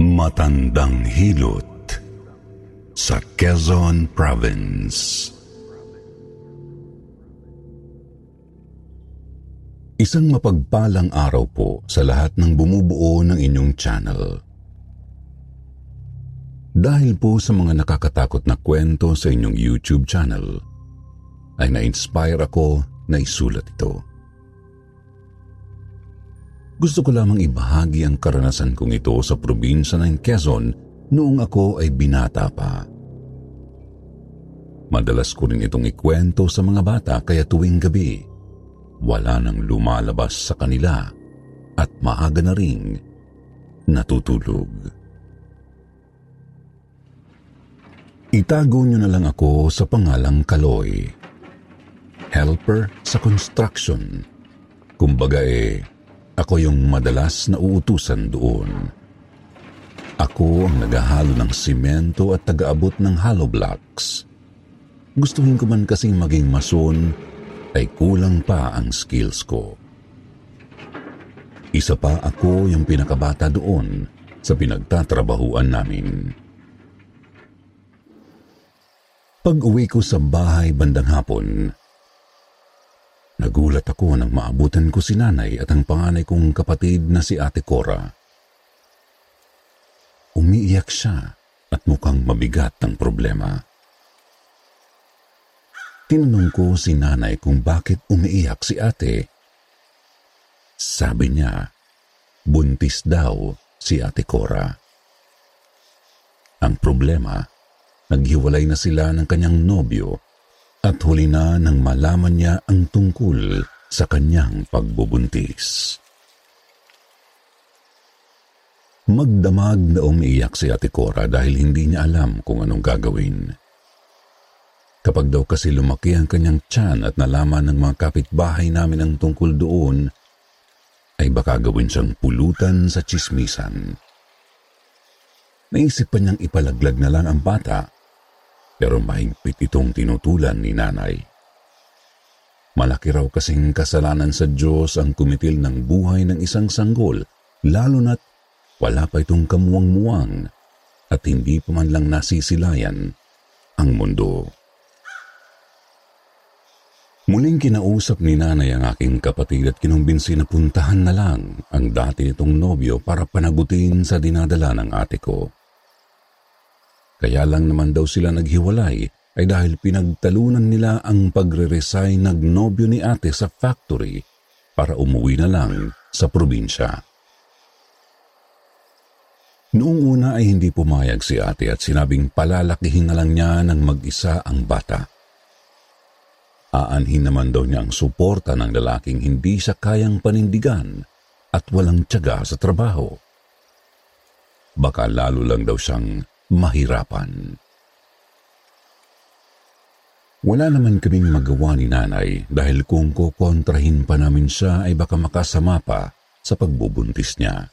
Matandang Hilot sa Quezon Province. Isang mapagpalang araw po sa lahat ng bumubuo ng inyong channel. Dahil po sa mga nakakatakot na kwento sa inyong YouTube channel, ay na-inspire ako na isulat ito. Gusto ko lamang ibahagi ang karanasan kong ito sa probinsya ng Quezon noong ako ay binata pa. Madalas ko rin itong ikwento sa mga bata kaya tuwing gabi, wala nang lumalabas sa kanila at maaga na ring natutulog. Itago niyo na lang ako sa pangalang Kaloy. Helper sa construction. Kumbaga eh, ako yung madalas na uutusan doon. Ako ang naghahalo ng simento at tagaabot ng hollow blocks. Gustuhin ko man kasing maging mason, ay kulang pa ang skills ko. Isa pa ako yung pinakabata doon sa pinagtatrabahuan namin. Pag uwi ko sa bahay bandang hapon, Nagulat ako nang maabutan ko si nanay at ang panganay kong kapatid na si ate Cora. Umiiyak siya at mukhang mabigat ang problema. Tinanong ko si nanay kung bakit umiiyak si ate. Sabi niya, buntis daw si ate Cora. Ang problema, naghiwalay na sila ng kanyang nobyo at huli na nang malaman niya ang tungkol sa kanyang pagbubuntis. Magdamag na umiiyak si Ate Cora dahil hindi niya alam kung anong gagawin. Kapag daw kasi lumaki ang kanyang tiyan at nalaman ng mga kapitbahay namin ang tungkol doon, ay baka gawin siyang pulutan sa chismisan. Naisip pa niyang ipalaglag na lang ang bata pero mahigpit itong tinutulan ni nanay. Malaki raw kasing kasalanan sa Diyos ang kumitil ng buhay ng isang sanggol, lalo na't wala pa itong kamuwang-muwang at hindi pa man lang nasisilayan ang mundo. Muling kinausap ni nanay ang aking kapatid at kinumbinsi na puntahan na lang ang dati nitong nobyo para panagutin sa dinadala ng ate ko. Kaya lang naman daw sila naghiwalay ay dahil pinagtalunan nila ang pagre-resign ng nobyo ni ate sa factory para umuwi na lang sa probinsya. Noong una ay hindi pumayag si ate at sinabing palalakihin na lang niya ng mag-isa ang bata. Aanhin naman daw niya ang suporta ng lalaking hindi siya kayang panindigan at walang tiyaga sa trabaho. Baka lalo lang daw siyang mahirapan. Wala naman kaming magawa ni nanay dahil kung kukontrahin pa namin siya ay baka makasama pa sa pagbubuntis niya.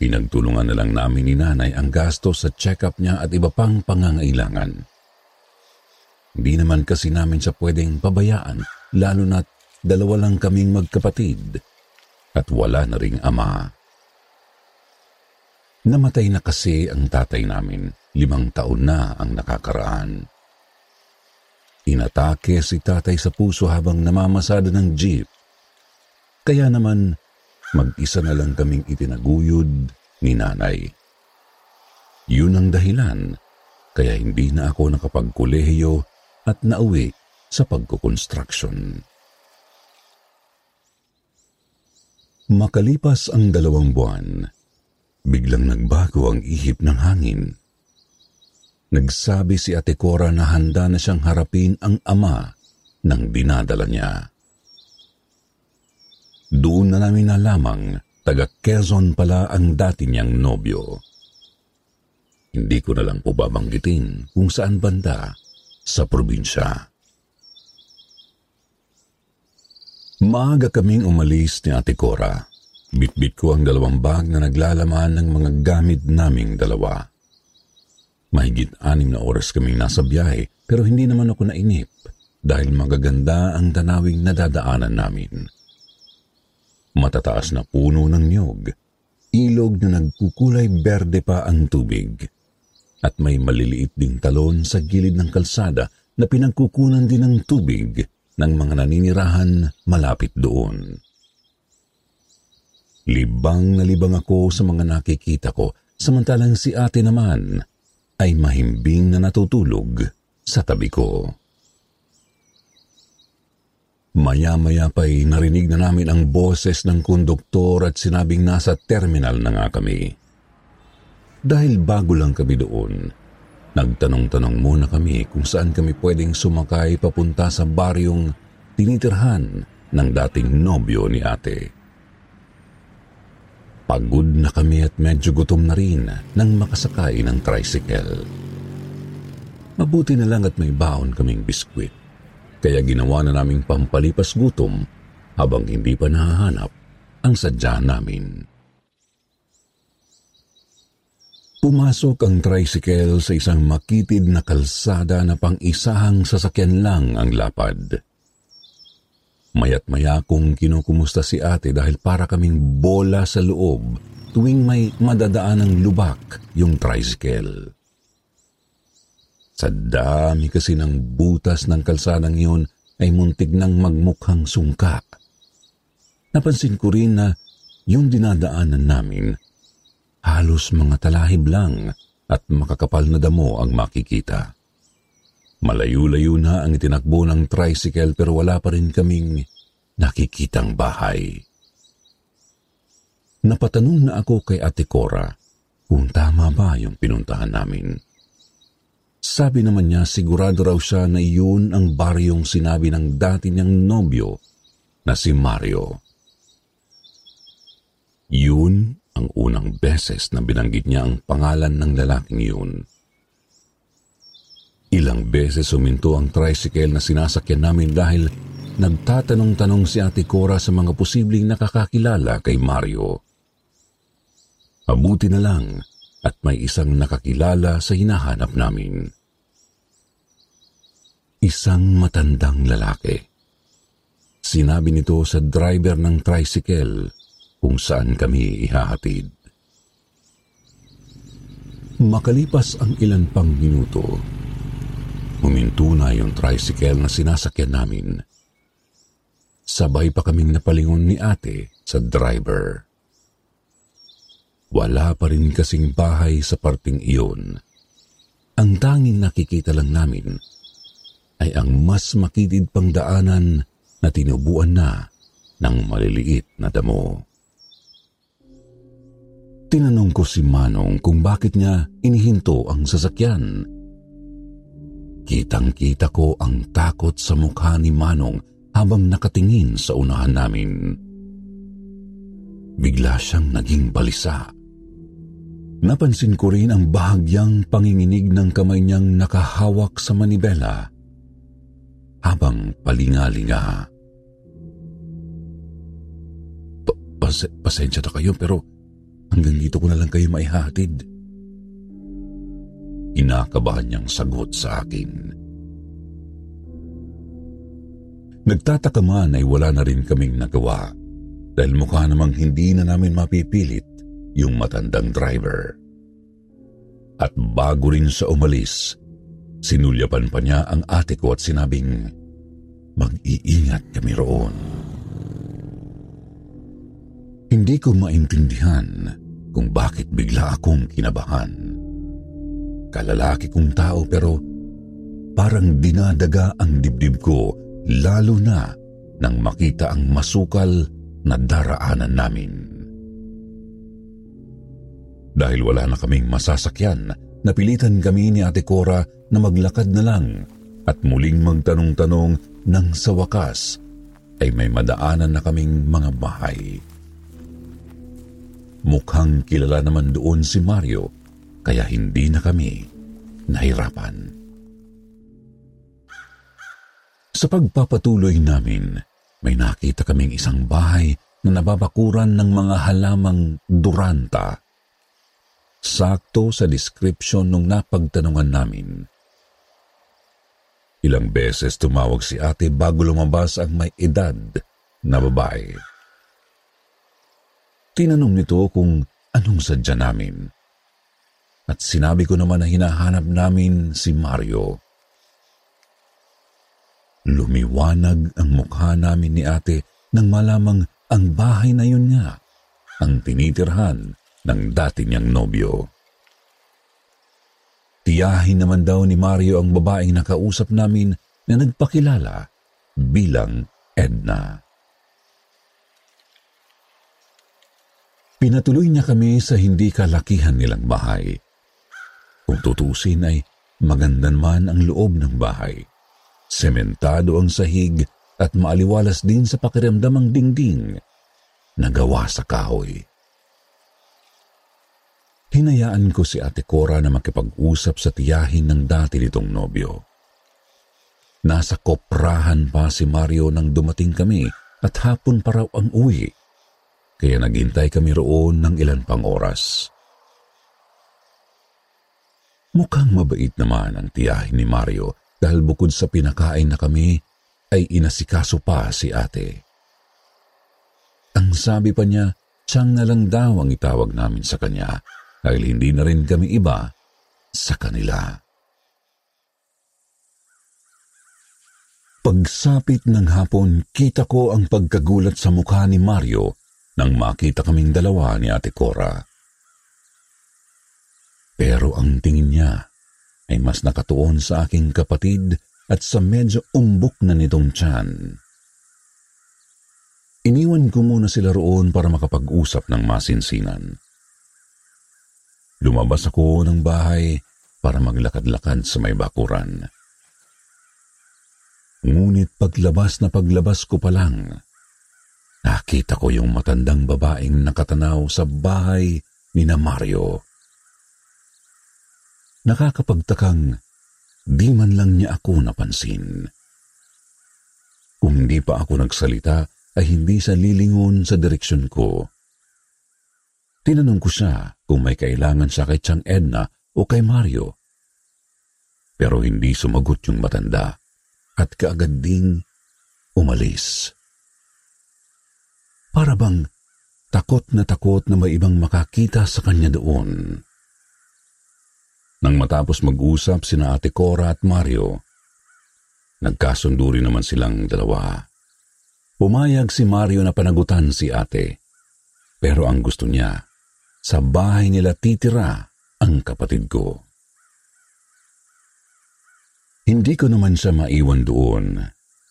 Pinagtulungan na lang namin ni nanay ang gasto sa check-up niya at iba pang pangangailangan. Hindi naman kasi namin siya pwedeng pabayaan lalo na't dalawa lang kaming magkapatid at wala na ring ama. Namatay na kasi ang tatay namin. Limang taon na ang nakakaraan. inatake si tatay sa puso habang namamasada ng jeep. Kaya naman, mag-isa na lang kaming itinaguyod ni nanay. Yun ang dahilan kaya hindi na ako nakapagkolehiyo at nauwi sa pagkukonstruksyon. Makalipas ang dalawang buwan, biglang nagbago ang ihip ng hangin. Nagsabi si Ate Cora na handa na siyang harapin ang ama ng dinadala niya. Doon na namin nalamang taga Quezon pala ang dati niyang nobyo. Hindi ko na lang po babanggitin kung saan banda sa probinsya. Maaga kaming umalis ni Ate Cora. Bitbit ko ang dalawang bag na naglalaman ng mga gamit naming dalawa. Mahigit anim na oras kaming nasa biyahe pero hindi naman ako nainip dahil magaganda ang tanawing nadadaanan namin. Matataas na puno ng niyog, ilog na nagkukulay berde pa ang tubig, at may maliliit ding talon sa gilid ng kalsada na pinagkukunan din ng tubig ng mga naninirahan malapit doon. Libang na libang ako sa mga nakikita ko, samantalang si ate naman ay mahimbing na natutulog sa tabi ko. Maya-maya pa'y narinig na namin ang boses ng konduktor at sinabing nasa terminal na nga kami. Dahil bago lang kami doon, nagtanong-tanong muna kami kung saan kami pwedeng sumakay papunta sa baryong tinitirhan ng dating nobyo ni ate. Pagod na kami at medyo gutom na rin nang makasakay ng tricycle. Mabuti na lang at may baon kaming biskwit kaya ginawa na naming pampalipas gutom habang hindi pa nahahanap ang sadya namin. Pumasok ang tricycle sa isang makitid na kalsada na pang-isahang sasakyan lang ang lapad. Mayat maya kong kinukumusta si ate dahil para kaming bola sa loob tuwing may madadaan ng lubak yung tricycle. Sa dami kasi ng butas ng kalsadang iyon ay muntig nang magmukhang sungka. Napansin ko rin na yung dinadaanan namin, halos mga talahib lang at makakapal na damo ang makikita. Malayo-layo na ang itinakbo ng tricycle pero wala pa rin kaming nakikitang bahay. Napatanong na ako kay Ate Cora kung tama ba yung pinuntahan namin. Sabi naman niya sigurado raw siya na iyon ang baryong sinabi ng dati niyang nobyo na si Mario. Yun ang unang beses na binanggit niya ang pangalan ng lalaking yun. Ilang beses suminto ang tricycle na sinasakyan namin dahil nagtatanong-tanong si Ate Cora sa mga posibleng nakakakilala kay Mario. Mabuti na lang at may isang nakakilala sa hinahanap namin. Isang matandang lalaki. Sinabi nito sa driver ng tricycle kung saan kami ihahatid. Makalipas ang ilan pang minuto, huminto na yung tricycle na sinasakyan namin. Sabay pa kaming napalingon ni ate sa driver. Wala pa rin kasing bahay sa parting iyon. Ang tanging nakikita lang namin ay ang mas makitid pang daanan na tinubuan na ng maliliit na damo. Tinanong ko si Manong kung bakit niya inihinto ang sasakyan. Kitang-kita ko ang takot sa mukha ni Manong habang nakatingin sa unahan namin. Bigla siyang naging balisa. Napansin ko rin ang bahagyang panginginig ng kamay niyang nakahawak sa manibela habang palingalinga. Pa- pas- pasensya na kayo pero hanggang dito ko na lang kayo maihatid. Inakabahan niyang sagot sa akin. Nagtataka man ay wala na rin kaming nagawa dahil mukha namang hindi na namin mapipilit yung matandang driver. At bago rin sa umalis, Sinulyapan pa niya ang ate ko at sinabing, mag-iingat kami roon. Hindi ko maintindihan kung bakit bigla akong kinabahan. Kalalaki kong tao pero parang dinadaga ang dibdib ko lalo na nang makita ang masukal na daraanan namin. Dahil wala na kaming masasakyan, napilitan kami ni Ate Cora na maglakad na lang at muling magtanong-tanong nang sa wakas ay may madaanan na kaming mga bahay. Mukhang kilala naman doon si Mario kaya hindi na kami nahirapan. Sa pagpapatuloy namin, may nakita kaming isang bahay na nababakuran ng mga halamang duranta. Sakto sa description nung napagtanungan namin. Ilang beses tumawag si ate bago lumabas ang may edad na babae. Tinanong nito kung anong sadya namin. At sinabi ko naman na hinahanap namin si Mario. Lumiwanag ang mukha namin ni ate nang malamang ang bahay na yun nga ang tinitirhan ng dati niyang nobyo. Tiyahin naman daw ni Mario ang babaeng nakausap namin na nagpakilala bilang Edna. Pinatuloy niya kami sa hindi kalakihan nilang bahay. Kung tutusin ay maganda man ang loob ng bahay. Sementado ang sahig at maaliwalas din sa pakiramdam ang dingding na gawa sa kahoy. Hinayaan ko si Ate Cora na makipag-usap sa tiyahin ng dati nitong nobyo. Nasa koprahan pa si Mario nang dumating kami at hapon pa raw ang uwi, kaya naghintay kami roon ng ilan pang oras. Mukhang mabait naman ang tiyahin ni Mario dahil bukod sa pinakain na kami, ay inasikaso pa si ate. Ang sabi pa niya, siyang na lang daw ang itawag namin sa kanya dahil hindi na rin kami iba sa kanila. Pagsapit ng hapon, kita ko ang pagkagulat sa mukha ni Mario nang makita kaming dalawa ni Ate Cora. Pero ang tingin niya ay mas nakatuon sa aking kapatid at sa medyo umbok na nitong tiyan. Iniwan ko muna sila roon para makapag-usap ng masinsinan. Lumabas ako ng bahay para maglakad-lakad sa may bakuran. Ngunit paglabas na paglabas ko pa lang, nakita ko yung matandang babaeng nakatanaw sa bahay ni na Mario. Nakakapagtakang di man lang niya ako napansin. Kung hindi pa ako nagsalita, ay hindi sa lilingon sa direksyon ko. Tinanong ko siya kung may kailangan siya kay Chang Edna o kay Mario. Pero hindi sumagot yung matanda at kaagad ding umalis. Para bang takot na takot na may ibang makakita sa kanya doon. Nang matapos mag-usap sina Ate Cora at Mario, nagkasundo rin naman silang dalawa. Pumayag si Mario na panagutan si ate. Pero ang gusto niya, sa bahay nila titira ang kapatid ko. Hindi ko naman siya maiwan doon,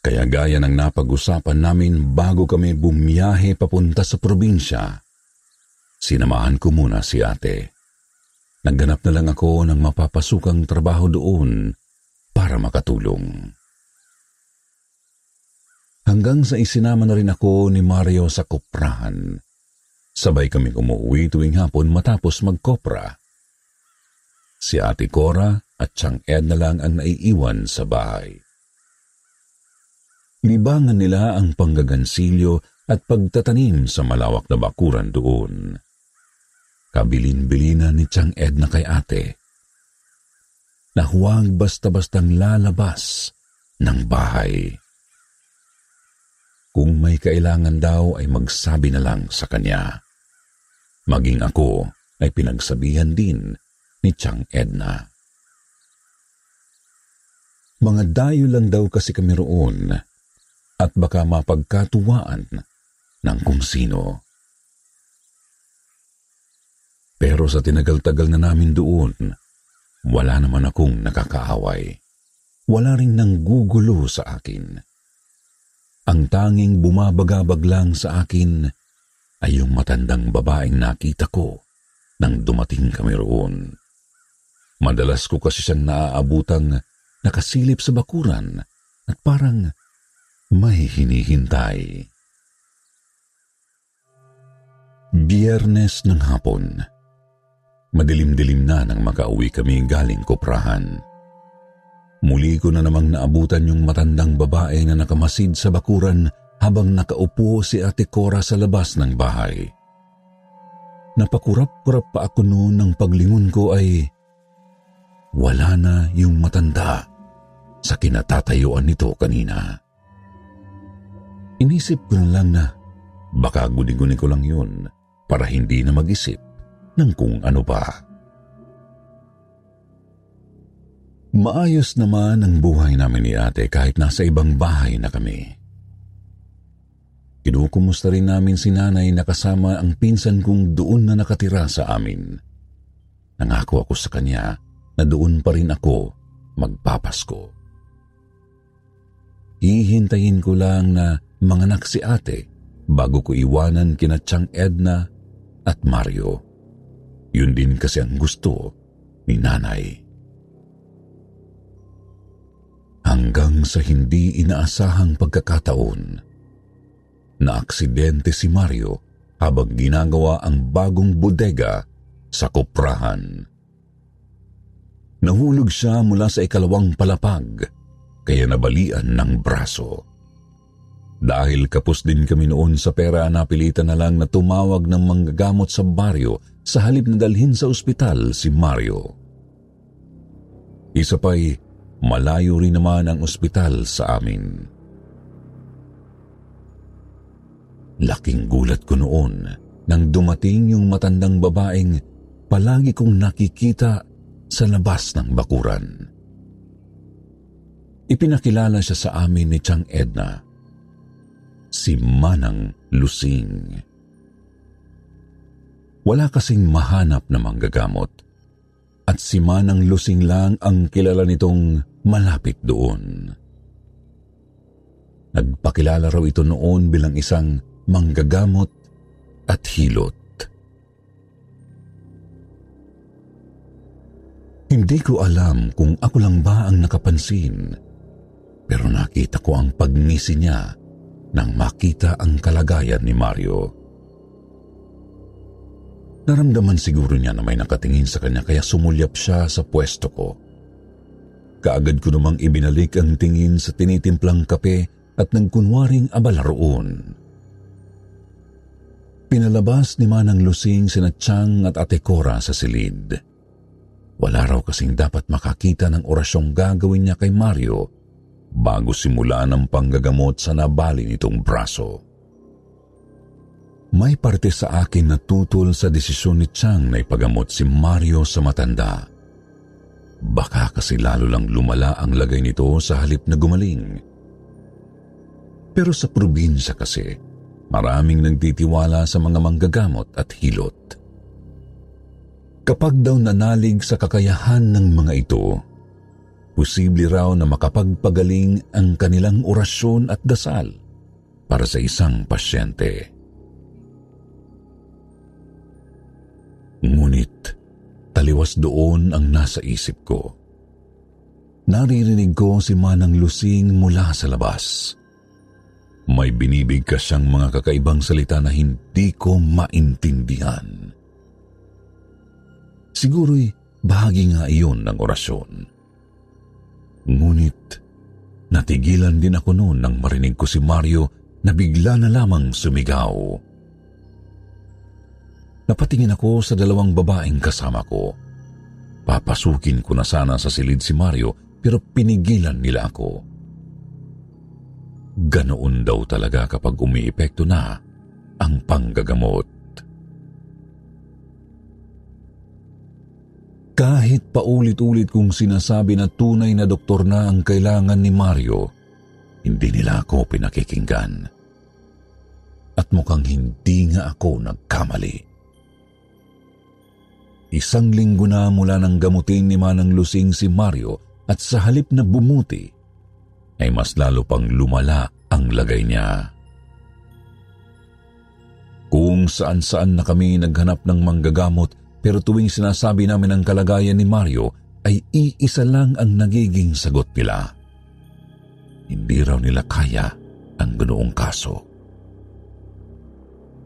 kaya gaya ng napag-usapan namin bago kami bumiyahe papunta sa probinsya, sinamahan ko muna si ate. Nagganap na lang ako ng mapapasukang trabaho doon para makatulong. Hanggang sa isinama na rin ako ni Mario sa kuprahan. Sabay kami umuwi tuwing hapon matapos magkopra. Si Ate Cora at Chang Ed na lang ang naiiwan sa bahay. Libangan nila ang panggagansilyo at pagtatanim sa malawak na bakuran doon. Kabilin-bilina ni Chang Ed na kay ate na huwag basta-bastang lalabas ng bahay. Kung may kailangan daw ay magsabi na lang sa kanya. Maging ako ay pinagsabihan din ni Chang Edna. Mga dayo lang daw kasi kami roon at baka mapagkatuwaan ng kung sino. Pero sa tinagal-tagal na namin doon, wala naman akong nakakaaway. Wala ring nanggugulo sa akin. Ang tanging bumabagabag lang sa akin ay yung matandang babaeng nakita ko nang dumating kami roon. Madalas ko kasi siyang naaabutang nakasilip sa bakuran at parang may hinihintay. Biyernes ng hapon. Madilim-dilim na nang makauwi kami galing kuprahan. Muli ko na namang naabutan yung matandang babae na nakamasid sa bakuran habang nakaupo si Ate Cora sa labas ng bahay. Napakurap-kurap pa ako noon ng paglingon ko ay wala na yung matanda sa kinatatayuan nito kanina. Inisip ko na lang na baka guni-guni ko lang yun para hindi na mag-isip ng kung ano pa. Maayos naman ang buhay namin ni ate kahit nasa ibang bahay na kami. Kinukumusta rin namin si nanay na kasama ang pinsan kong doon na nakatira sa amin. Nangako ako sa kanya na doon pa rin ako magpapasko. Hihintayin ko lang na manganak si ate bago ko iwanan kina Chang Edna at Mario. Yun din kasi ang gusto ni nanay. Hanggang sa hindi inaasahang pagkakataon, na aksidente si Mario habang ginagawa ang bagong bodega sa kuprahan. Nahulog siya mula sa ikalawang palapag kaya nabalian ng braso. Dahil kapos din kami noon sa pera, napilitan na lang na tumawag ng manggagamot sa baryo sa halip na dalhin sa ospital si Mario. Isa pa'y malayo rin naman ang ospital sa amin. Laking gulat ko noon nang dumating yung matandang babaeng palagi kong nakikita sa labas ng bakuran. Ipinakilala siya sa amin ni Chang Edna. Si Manang Lusing. Wala kasing mahanap na manggagamot at si Manang Lusing lang ang kilala nitong malapit doon. Nagpakilala raw ito noon bilang isang manggagamot at hilot. Hindi ko alam kung ako lang ba ang nakapansin pero nakita ko ang pagngisi niya nang makita ang kalagayan ni Mario. Naramdaman siguro niya na may nakatingin sa kanya kaya sumulyap siya sa pwesto ko. Kaagad ko namang ibinalik ang tingin sa tinitimplang kape at nagkunwaring abala roon. Pinalabas ni Manang Lusing sina Chang at Ate Cora sa silid. Wala raw kasing dapat makakita ng orasyong gagawin niya kay Mario bago simula ng panggagamot sa nabali nitong braso. May parte sa akin na tutol sa desisyon ni Chang na ipagamot si Mario sa matanda. Baka kasi lalo lang lumala ang lagay nito sa halip na gumaling. Pero sa probinsya kasi, maraming nagtitiwala sa mga manggagamot at hilot. Kapag daw nanalig sa kakayahan ng mga ito, posible raw na makapagpagaling ang kanilang orasyon at dasal para sa isang pasyente. Ngunit taliwas doon ang nasa isip ko. Naririnig ko si Manang Lusing mula sa labas. May binibig ka siyang mga kakaibang salita na hindi ko maintindihan. Siguro'y bahagi nga iyon ng orasyon. Ngunit natigilan din ako noon nang marinig ko si Mario na bigla na lamang sumigaw. Napatingin ako sa dalawang babaeng kasama ko. Papasukin ko na sana sa silid si Mario pero pinigilan nila ako. Ganoon daw talaga kapag umiepekto na ang panggagamot. Kahit paulit-ulit kong sinasabi na tunay na doktor na ang kailangan ni Mario, hindi nila ako pinakikinggan. At mukhang hindi nga ako nagkamali. Isang linggo na mula nang gamutin ni Manang Lusing si Mario at sa halip na bumuti, ay mas lalo pang lumala ang lagay niya. Kung saan-saan na kami naghanap ng manggagamot pero tuwing sinasabi namin ang kalagayan ni Mario ay iisa lang ang nagiging sagot nila. Hindi raw nila kaya ang ganoong kaso.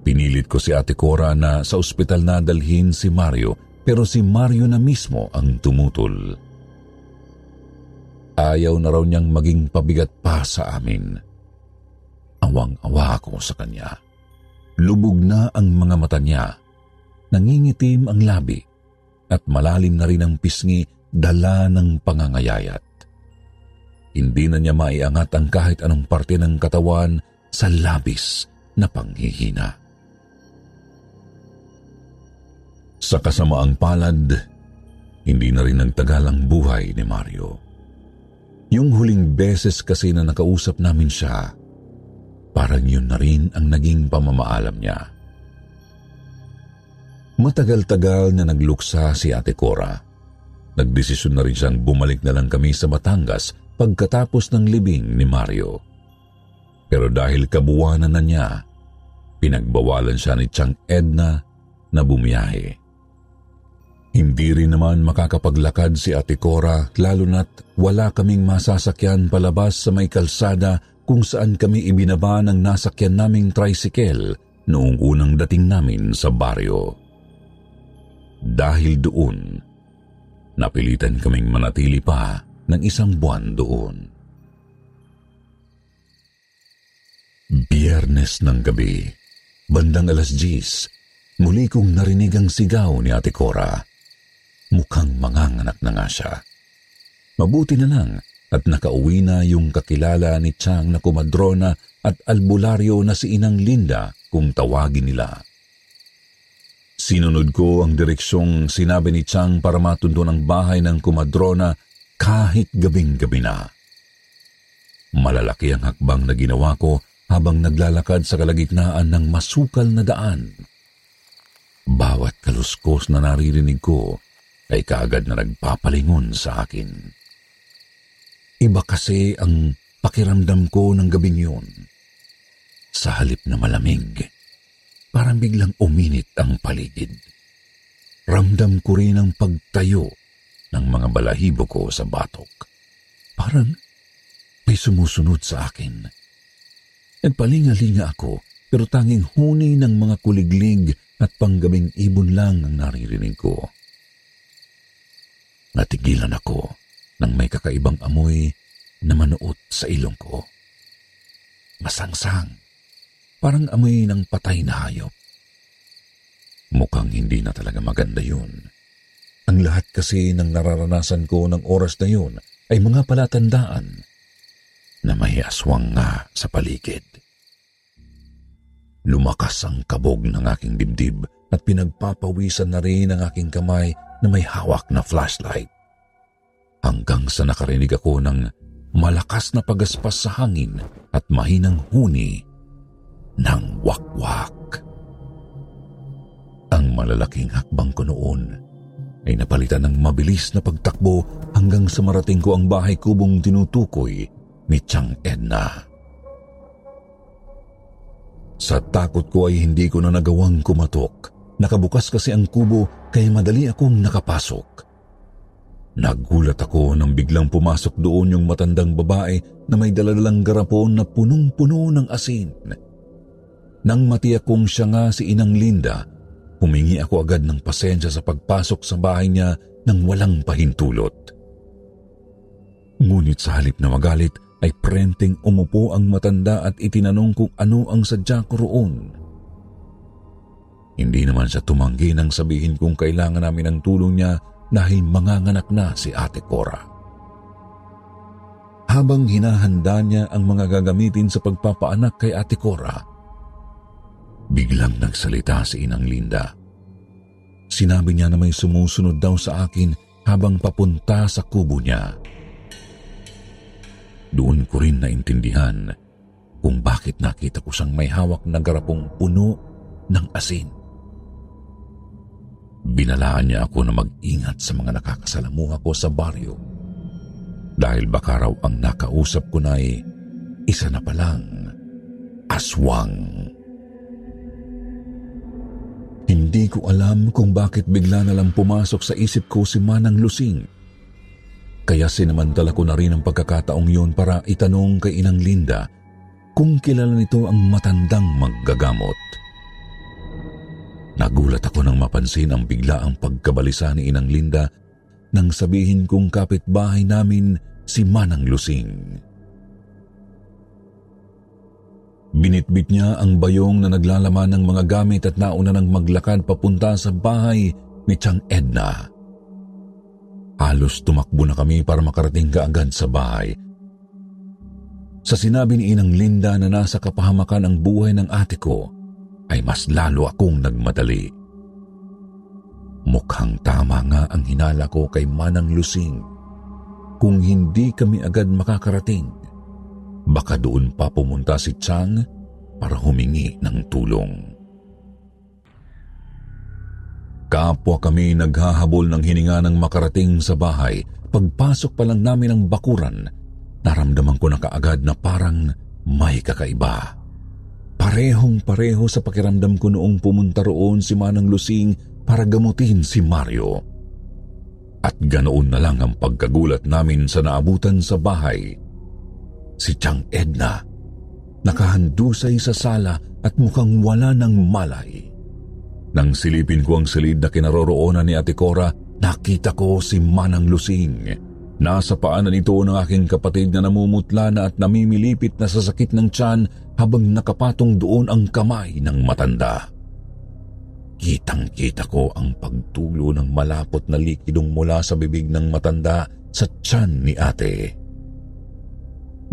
Pinilit ko si Ate Cora na sa ospital na dalhin si Mario pero si Mario na mismo ang tumutol. Ayaw na raw niyang maging pabigat pa sa amin. Awang-awa ako sa kanya. Lubog na ang mga mata niya nangingitim ang labi at malalim na rin ang pisngi dala ng pangangayayat. Hindi na niya maiangat ang kahit anong parte ng katawan sa labis na panghihina. Sa kasamaang palad, hindi na rin nagtagal ang buhay ni Mario. Yung huling beses kasi na nakausap namin siya, parang yun na rin ang naging pamamaalam niya. Matagal-tagal na nagluksa si Ate Cora. Nagdesisyon na rin siyang bumalik na lang kami sa Batangas pagkatapos ng libing ni Mario. Pero dahil kabuwanan na niya, pinagbawalan siya ni Chang Edna na bumiyahe. Hindi rin naman makakapaglakad si Ate Cora lalo na't wala kaming masasakyan palabas sa may kalsada kung saan kami ibinaba ng nasakyan naming tricycle noong unang dating namin sa baryo. Dahil doon, napilitan kaming manatili pa ng isang buwan doon. Biyernes ng gabi, bandang alas 10, muli kong narinig ang sigaw ni Ate Cora. Mukhang manganganak na nga siya. Mabuti na lang at nakauwi na yung kakilala ni Chang na kumadrona at albularyo na si Inang Linda kung tawagin nila. Sinunod ko ang direksyong sinabi ni Chang para matundo ang bahay ng kumadrona kahit gabing-gabi na. Malalaki ang hakbang na ginawa ko habang naglalakad sa kalagitnaan ng masukal na daan. Bawat kaluskos na naririnig ko ay kaagad na nagpapalingon sa akin. Iba kasi ang pakiramdam ko ng gabing yun. Sa halip na malamig, Parang biglang uminit ang paligid. Ramdam ko rin ang pagtayo ng mga balahibo ko sa batok. Parang may sumusunod sa akin. Nagpalinga-linga ako pero tanging huni ng mga kuliglig at panggabing ibon lang ang naririnig ko. Natigilan ako nang may kakaibang amoy na manuot sa ilong ko. Masangsang Parang amoy ng patay na hayop. Mukhang hindi na talaga maganda yun. Ang lahat kasi ng nararanasan ko ng oras na yun ay mga palatandaan na may aswang nga sa paligid. Lumakas ang kabog ng aking dibdib at pinagpapawisan na rin ang aking kamay na may hawak na flashlight. Hanggang sa nakarinig ako ng malakas na pagaspas sa hangin at mahinang huni ng wakwak. Ang malalaking hakbang ko noon ay napalitan ng mabilis na pagtakbo hanggang sa marating ko ang bahay kubong tinutukoy ni Chang Edna. Sa takot ko ay hindi ko na nagawang kumatok. Nakabukas kasi ang kubo kaya madali akong nakapasok. Nagulat ako nang biglang pumasok doon yung matandang babae na may daladalang garapon na punong-puno ng asin nang matiyak kong siya nga si Inang Linda, humingi ako agad ng pasensya sa pagpasok sa bahay niya nang walang pahintulot. Ngunit sa halip na magalit ay prenteng umupo ang matanda at itinanong kung ano ang sadya ko roon. Hindi naman siya tumanggi nang sabihin kung kailangan namin ng tulong niya dahil manganganak na si Ate Cora. Habang hinahanda niya ang mga gagamitin sa pagpapaanak kay Ate Cora, Biglang nagsalita si Inang Linda. Sinabi niya na may sumusunod daw sa akin habang papunta sa kubo niya. Doon ko rin naintindihan kung bakit nakita ko siyang may hawak na garapong puno ng asin. Binalaan niya ako na mag-ingat sa mga nakakasalamuha ko sa baryo dahil baka raw ang nakausap ko na ay isa na palang aswang. Hindi ko alam kung bakit bigla na lang pumasok sa isip ko si Manang Lusing. Kaya sinamantala ko na rin ang pagkakataong yun para itanong kay Inang Linda kung kilala nito ang matandang maggagamot. Nagulat ako nang mapansin ang bigla ang pagkabalisa ni Inang Linda nang sabihin kong kapitbahay namin si Manang Lusing. Binitbit niya ang bayong na naglalaman ng mga gamit at nauna nang maglakad papunta sa bahay ni Chang Edna. Halos tumakbo na kami para makarating kaagad sa bahay. Sa sinabi ni Inang Linda na nasa kapahamakan ang buhay ng ate ko, ay mas lalo akong nagmadali. Mukhang tama nga ang hinala ko kay Manang Lusing. Kung hindi kami agad makakarating, Baka doon pa pumunta si Chang para humingi ng tulong. Kapwa kami naghahabol ng hininga ng makarating sa bahay. Pagpasok pa lang namin ng bakuran, naramdaman ko na kaagad na parang may kakaiba. Parehong pareho sa pakiramdam ko noong pumunta roon si Manang Lusing para gamutin si Mario. At ganoon na lang ang pagkagulat namin sa naabutan sa bahay si Chang Edna. Nakahandusay sa sala at mukhang wala ng malay. Nang silipin ko ang silid na kinaroroonan ni Ate Cora, nakita ko si Manang Lusing. Nasa paanan ito ng aking kapatid na namumutla na at namimilipit na sa sakit ng tiyan habang nakapatong doon ang kamay ng matanda. Kitang-kita ko ang pagtulo ng malapot na likidong mula sa bibig ng matanda sa tiyan ni ate.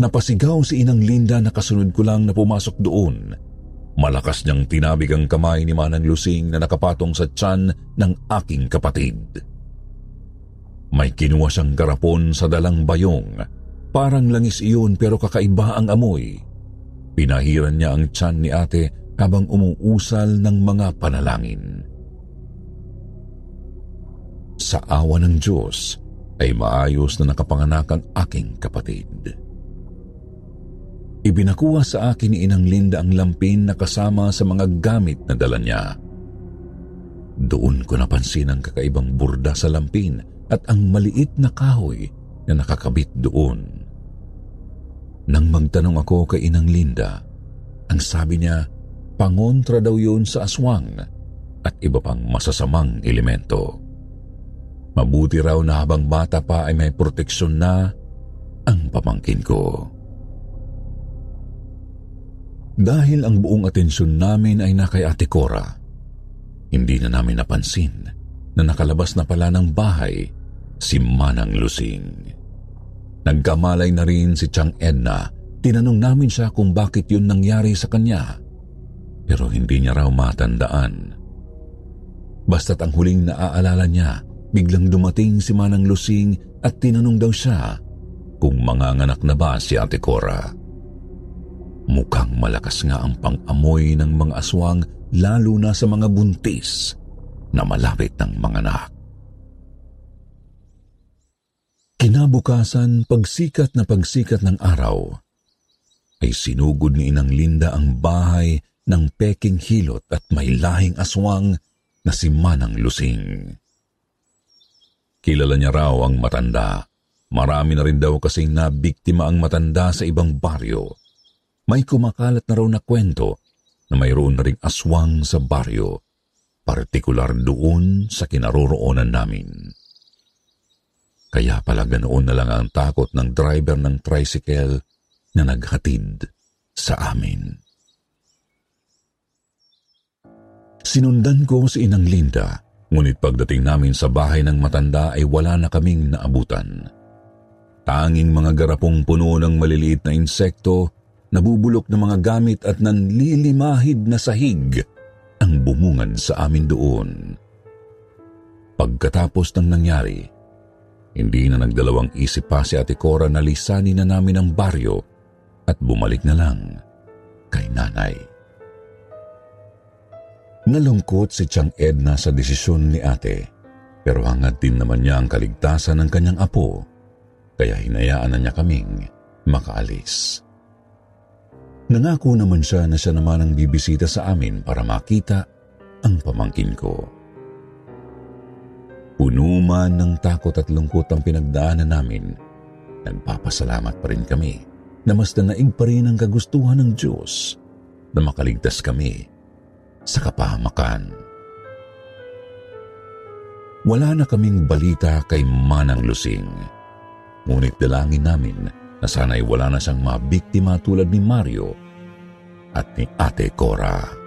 Napasigaw si Inang Linda na kasunod ko lang na pumasok doon. Malakas niyang tinabig ang kamay ni Manang Lusing na nakapatong sa tiyan ng aking kapatid. May kinuha siyang garapon sa dalang bayong. Parang langis iyon pero kakaiba ang amoy. Pinahiran niya ang tiyan ni ate habang umuusal ng mga panalangin. Sa awa ng Diyos ay maayos na nakapanganak ang aking kapatid. Ibinakuha sa akin ni Inang Linda ang lampin na kasama sa mga gamit na dala niya. Doon ko napansin ang kakaibang burda sa lampin at ang maliit na kahoy na nakakabit doon. Nang magtanong ako kay Inang Linda, ang sabi niya, pangontra daw yun sa aswang at iba pang masasamang elemento. Mabuti raw na habang bata pa ay may proteksyon na ang pamangkin ko. Dahil ang buong atensyon namin ay na kay Ate Cora, hindi na namin napansin na nakalabas na pala ng bahay si Manang Lusing. Nagkamalay na rin si Chang Edna. Tinanong namin siya kung bakit yun nangyari sa kanya. Pero hindi niya raw matandaan. Basta't ang huling naaalala niya, biglang dumating si Manang Lusing at tinanong daw siya kung manganganak na ba si Ate Cora. Mukhang malakas nga ang pang-amoy ng mga aswang lalo na sa mga buntis na malapit ng mga anak. Kinabukasan, pagsikat na pagsikat ng araw, ay sinugod ni Inang Linda ang bahay ng peking hilot at may lahing aswang na si Manang Lusing. Kilala niya raw ang matanda. Marami na rin daw kasing nabiktima ang matanda sa ibang baryo may kumakalat na raw na kwento na mayroon na ring aswang sa baryo, partikular doon sa kinaroroonan namin. Kaya pala ganoon na lang ang takot ng driver ng tricycle na naghatid sa amin. Sinundan ko si Inang Linda, ngunit pagdating namin sa bahay ng matanda ay wala na kaming naabutan. Tanging mga garapong puno ng maliliit na insekto nabubulok ng mga gamit at nanlilimahid na sahig ang bumungan sa amin doon. Pagkatapos ng nangyari, hindi na nagdalawang isip pa si Ate Cora na lisanin na namin ang baryo at bumalik na lang kay nanay. Nalungkot si Chang Edna sa desisyon ni ate pero hangad din naman niya ang kaligtasan ng kanyang apo kaya hinayaan na niya kaming makaalis. Nangako naman siya na siya naman ang bibisita sa amin para makita ang pamangkin ko. Puno man ng takot at lungkot ang pinagdaanan namin, nagpapasalamat pa rin kami na mas nanaig pa rin ang kagustuhan ng Diyos na makaligtas kami sa kapahamakan. Wala na kaming balita kay Manang Lusing. Ngunit dalangin namin na sana'y wala na siyang mabiktima tulad ni Mario at ni Ate Cora.